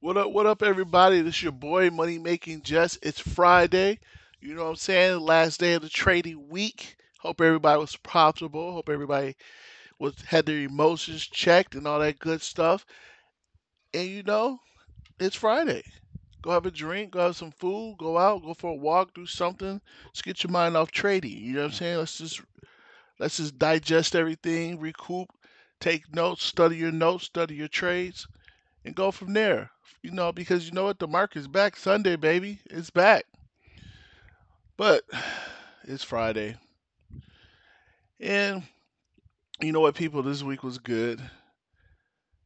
What up, what up, everybody? This is your boy, Money Making Jess. It's Friday. You know what I'm saying? Last day of the trading week. Hope everybody was profitable. Hope everybody was had their emotions checked and all that good stuff. And you know, it's Friday. Go have a drink, go have some food, go out, go for a walk, do something. Just get your mind off trading. You know what I'm saying? Let's just let's just digest everything, recoup, take notes, study your notes, study your trades and go from there. You know, because you know what? The market's back Sunday, baby. It's back. But it's Friday. And you know what, people? This week was good.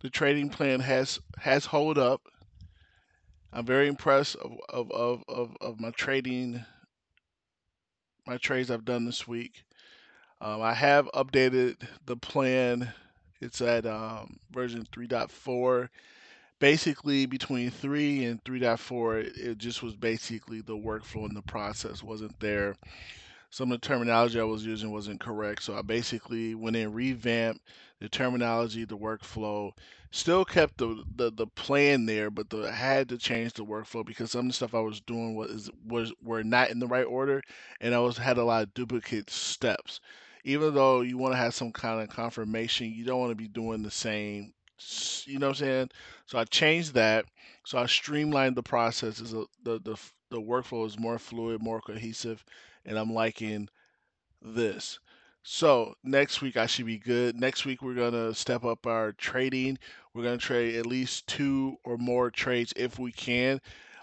The trading plan has has hold up. I'm very impressed of of, of, of, of my trading my trades I've done this week. Um, I have updated the plan. It's at um, version 3.4 basically between 3 and 3.4 it, it just was basically the workflow and the process wasn't there. Some of the terminology i was using wasn't correct so i basically went in revamped the terminology the workflow. Still kept the the, the plan there but the, i had to change the workflow because some of the stuff i was doing was was were not in the right order and i was had a lot of duplicate steps. Even though you want to have some kind of confirmation you don't want to be doing the same you know what I'm saying? So I changed that. So I streamlined the processes. The the the, the workflow is more fluid, more cohesive, and I'm liking this. So next week I should be good. Next week we're gonna step up our trading. We're gonna trade at least two or more trades if we can.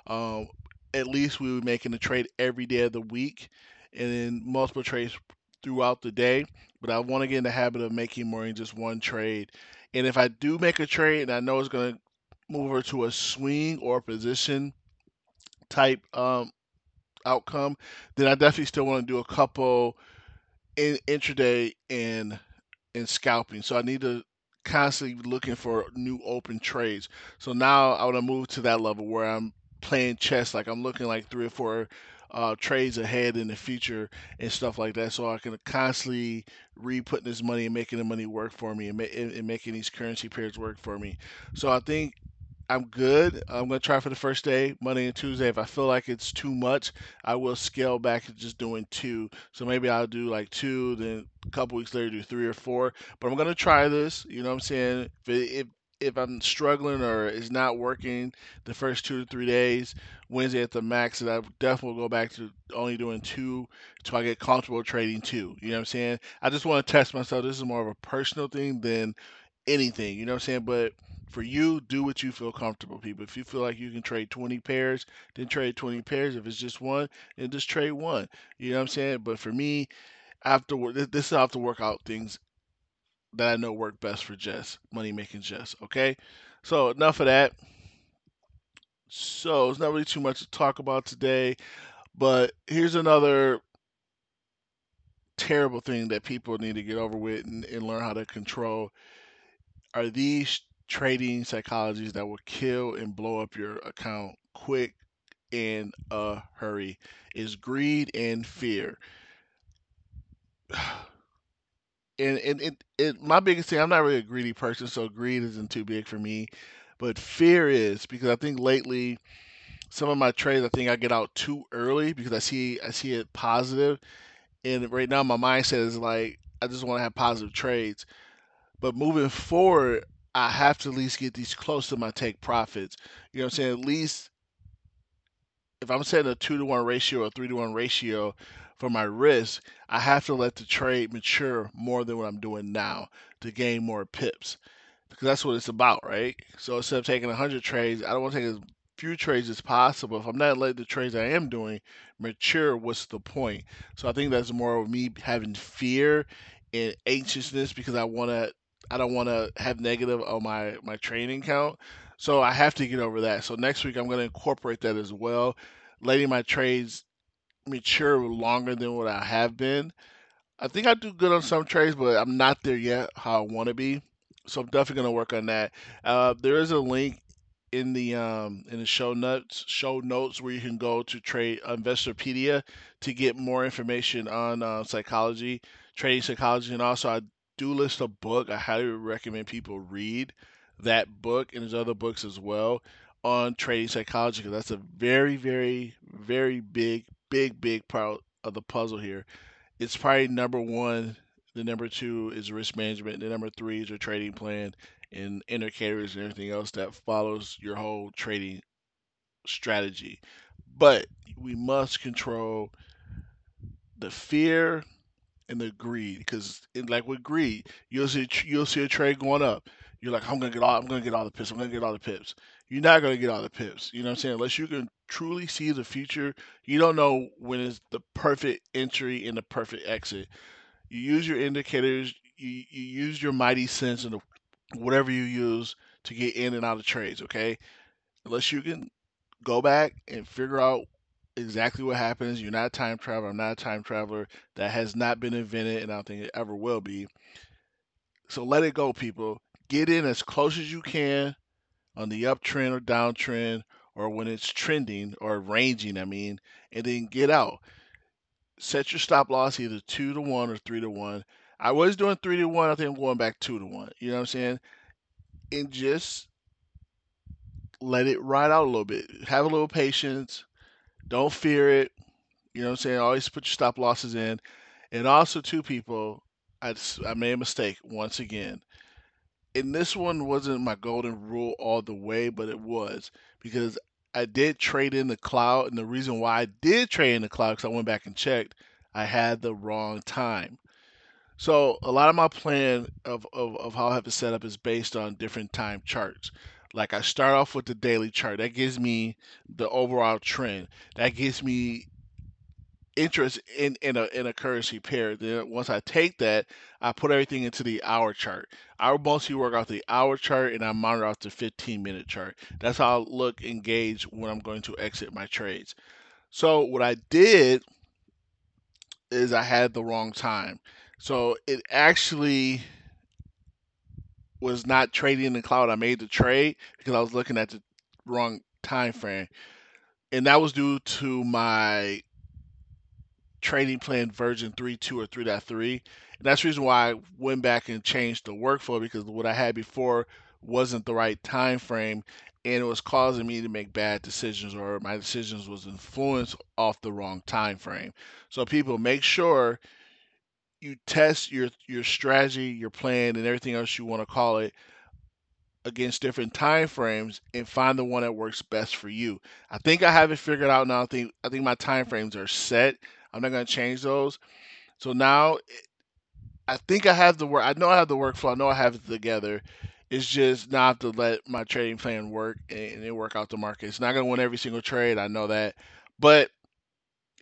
Um, at least we were making a trade every day of the week, and then multiple trades throughout the day. But I want to get in the habit of making more than just one trade. And if I do make a trade and I know it's gonna move her to a swing or position type um, outcome, then I definitely still want to do a couple in intraday and in scalping. So I need to constantly be looking for new open trades. So now I want to move to that level where I'm playing chess, like I'm looking like three or four uh, trades ahead in the future and stuff like that, so I can constantly re putting this money and making the money work for me and, ma- and, making these currency pairs work for me. So I think I'm good. I'm gonna try for the first day, Monday and Tuesday. If I feel like it's too much, I will scale back to just doing two. So maybe I'll do like two, then a couple weeks later do three or four. But I'm gonna try this. You know what I'm saying? If it, if if I'm struggling or it's not working the first two to three days, Wednesday at the max, then I definitely will go back to only doing two until I get comfortable trading two. You know what I'm saying? I just want to test myself. This is more of a personal thing than anything. You know what I'm saying? But for you, do what you feel comfortable, people. If you feel like you can trade 20 pairs, then trade 20 pairs. If it's just one, then just trade one. You know what I'm saying? But for me, work. This is how I have to work out things that I know work best for Jess, money making Jess. Okay, so enough of that. So it's not really too much to talk about today, but here's another terrible thing that people need to get over with and, and learn how to control. Are these trading psychologies that will kill and blow up your account quick in a uh, hurry? Is greed and fear. and and it, it my biggest thing i'm not really a greedy person so greed isn't too big for me but fear is because i think lately some of my trades i think i get out too early because i see i see it positive and right now my mindset is like i just want to have positive trades but moving forward i have to at least get these close to my take profits you know what i'm saying? At least if i'm setting a two to one ratio or three to one ratio for my risk, I have to let the trade mature more than what I'm doing now to gain more pips. Because that's what it's about, right? So instead of taking 100 trades, I don't want to take as few trades as possible. If I'm not letting the trades I am doing mature, what's the point? So I think that's more of me having fear and anxiousness because I want to I don't want to have negative on my my training count. So I have to get over that. So next week I'm going to incorporate that as well, letting my trades mature longer than what I have been. I think I do good on some trades, but I'm not there yet how I want to be. So I'm definitely gonna work on that. Uh, there is a link in the um, in the show notes show notes where you can go to trade Investopedia to get more information on uh, psychology, trading psychology, and also I do list a book. I highly recommend people read that book, and there's other books as well on trading psychology because that's a very, very, very big, big, big part of the puzzle here. It's probably number one. The number two is risk management. The number three is your trading plan and indicators and everything else that follows your whole trading strategy. But we must control the fear and the greed because like with greed you'll see you'll see a trade going up you're like i'm gonna get all i'm gonna get all the pips i'm gonna get all the pips you're not gonna get all the pips you know what i'm saying unless you can truly see the future you don't know when is the perfect entry and the perfect exit you use your indicators you, you use your mighty sense and whatever you use to get in and out of trades okay unless you can go back and figure out exactly what happens. You're not a time traveler. I'm not a time traveler. That has not been invented, and I don't think it ever will be. So let it go, people. Get in as close as you can on the uptrend or downtrend, or when it's trending or ranging, I mean, and then get out. Set your stop loss either two to one or three to one. I was doing three to one. I think I'm going back two to one. You know what I'm saying? And just let it ride out a little bit. Have a little patience. Don't fear it. You know what I'm saying? Always put your stop losses in. And also, two people, I, I made a mistake once again. And this one wasn't my golden rule all the way, but it was because I did trade in the cloud. And the reason why I did trade in the cloud, because I went back and checked, I had the wrong time. So a lot of my plan of, of, of how I have it set up is based on different time charts. Like I start off with the daily chart. That gives me the overall trend. That gives me interest in, in a in a currency pair. Then once I take that, I put everything into the hour chart. I mostly work out the hour chart and I monitor out the 15 minute chart. That's how I look engaged when I'm going to exit my trades. So what I did is I had the wrong time. So it actually was not trading in the cloud. I made the trade because I was looking at the wrong time frame. And that was due to my trading plan version 3.2 or 3.3. And that's the reason why I went back and changed the workflow because what I had before wasn't the right time frame and it was causing me to make bad decisions or my decisions was influenced off the wrong time frame. So people make sure you test your your strategy, your plan, and everything else you want to call it against different time frames and find the one that works best for you. I think I have it figured out now. I think I think my time frames are set. I'm not going to change those. So now I think I have the work. I know I have the workflow. I know I have it together. It's just now I have to let my trading plan work and, and work out the market. It's not going to win every single trade. I know that, but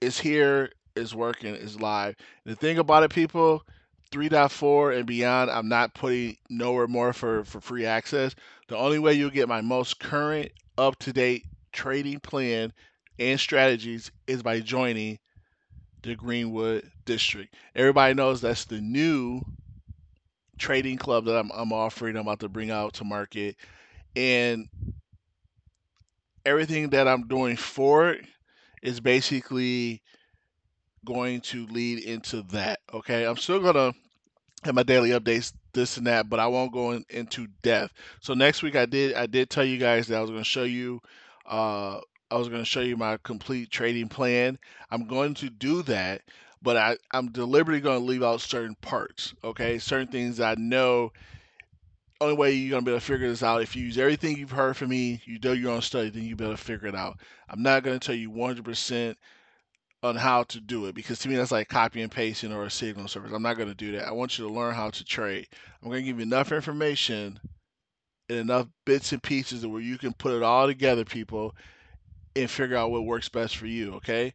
it's here. It's working, It's live. The thing about it, people, 3.4 and beyond, I'm not putting nowhere more for, for free access. The only way you'll get my most current, up to date trading plan and strategies is by joining the Greenwood District. Everybody knows that's the new trading club that I'm, I'm offering. I'm about to bring out to market. And everything that I'm doing for it is basically going to lead into that. Okay, I'm still gonna have my daily updates, this and that, but I won't go in, into depth. So next week, I did I did tell you guys that I was gonna show you. Uh, I was going to show you my complete trading plan. I'm going to do that, but I, I'm deliberately going to leave out certain parts. Okay, certain things I know. Only way you're gonna be able to figure this out if you use everything you've heard from me, you do your own study, then you better figure it out. I'm not gonna tell you 100% on how to do it because to me that's like copy and pasting or a signal service. I'm not going to do that. I want you to learn how to trade. I'm going to give you enough information and enough bits and pieces where you can put it all together, people, and figure out what works best for you. Okay.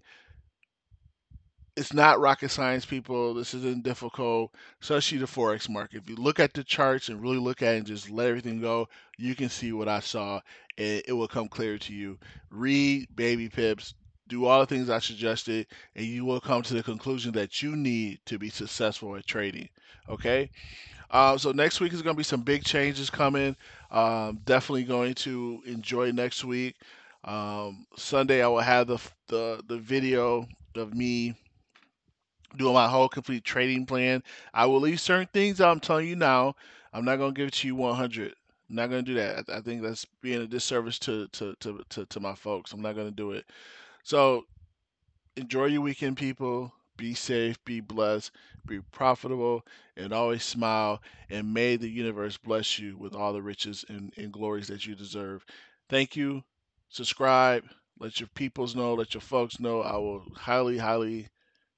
It's not rocket science, people. This isn't difficult, especially the forex market. If you look at the charts and really look at it and just let everything go, you can see what I saw. And it will come clear to you. Read BabyPips do all the things I suggested, and you will come to the conclusion that you need to be successful at trading. Okay. Uh, so next week is going to be some big changes coming. Um, definitely going to enjoy next week. Um, Sunday I will have the, the the video of me doing my whole complete trading plan. I will leave certain things I'm telling you now. I'm not to give it to you 100. I'm not gonna do that. I, I think that's being a disservice to to, to to to my folks. I'm not gonna do it. So enjoy your weekend, people. Be safe, be blessed, be profitable, and always smile. And may the universe bless you with all the riches and, and glories that you deserve. Thank you. Subscribe. Let your peoples know. Let your folks know. I will highly, highly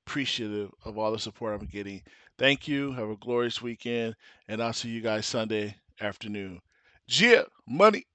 appreciative of all the support I'm getting. Thank you. Have a glorious weekend, and I'll see you guys Sunday afternoon. Yeah, money.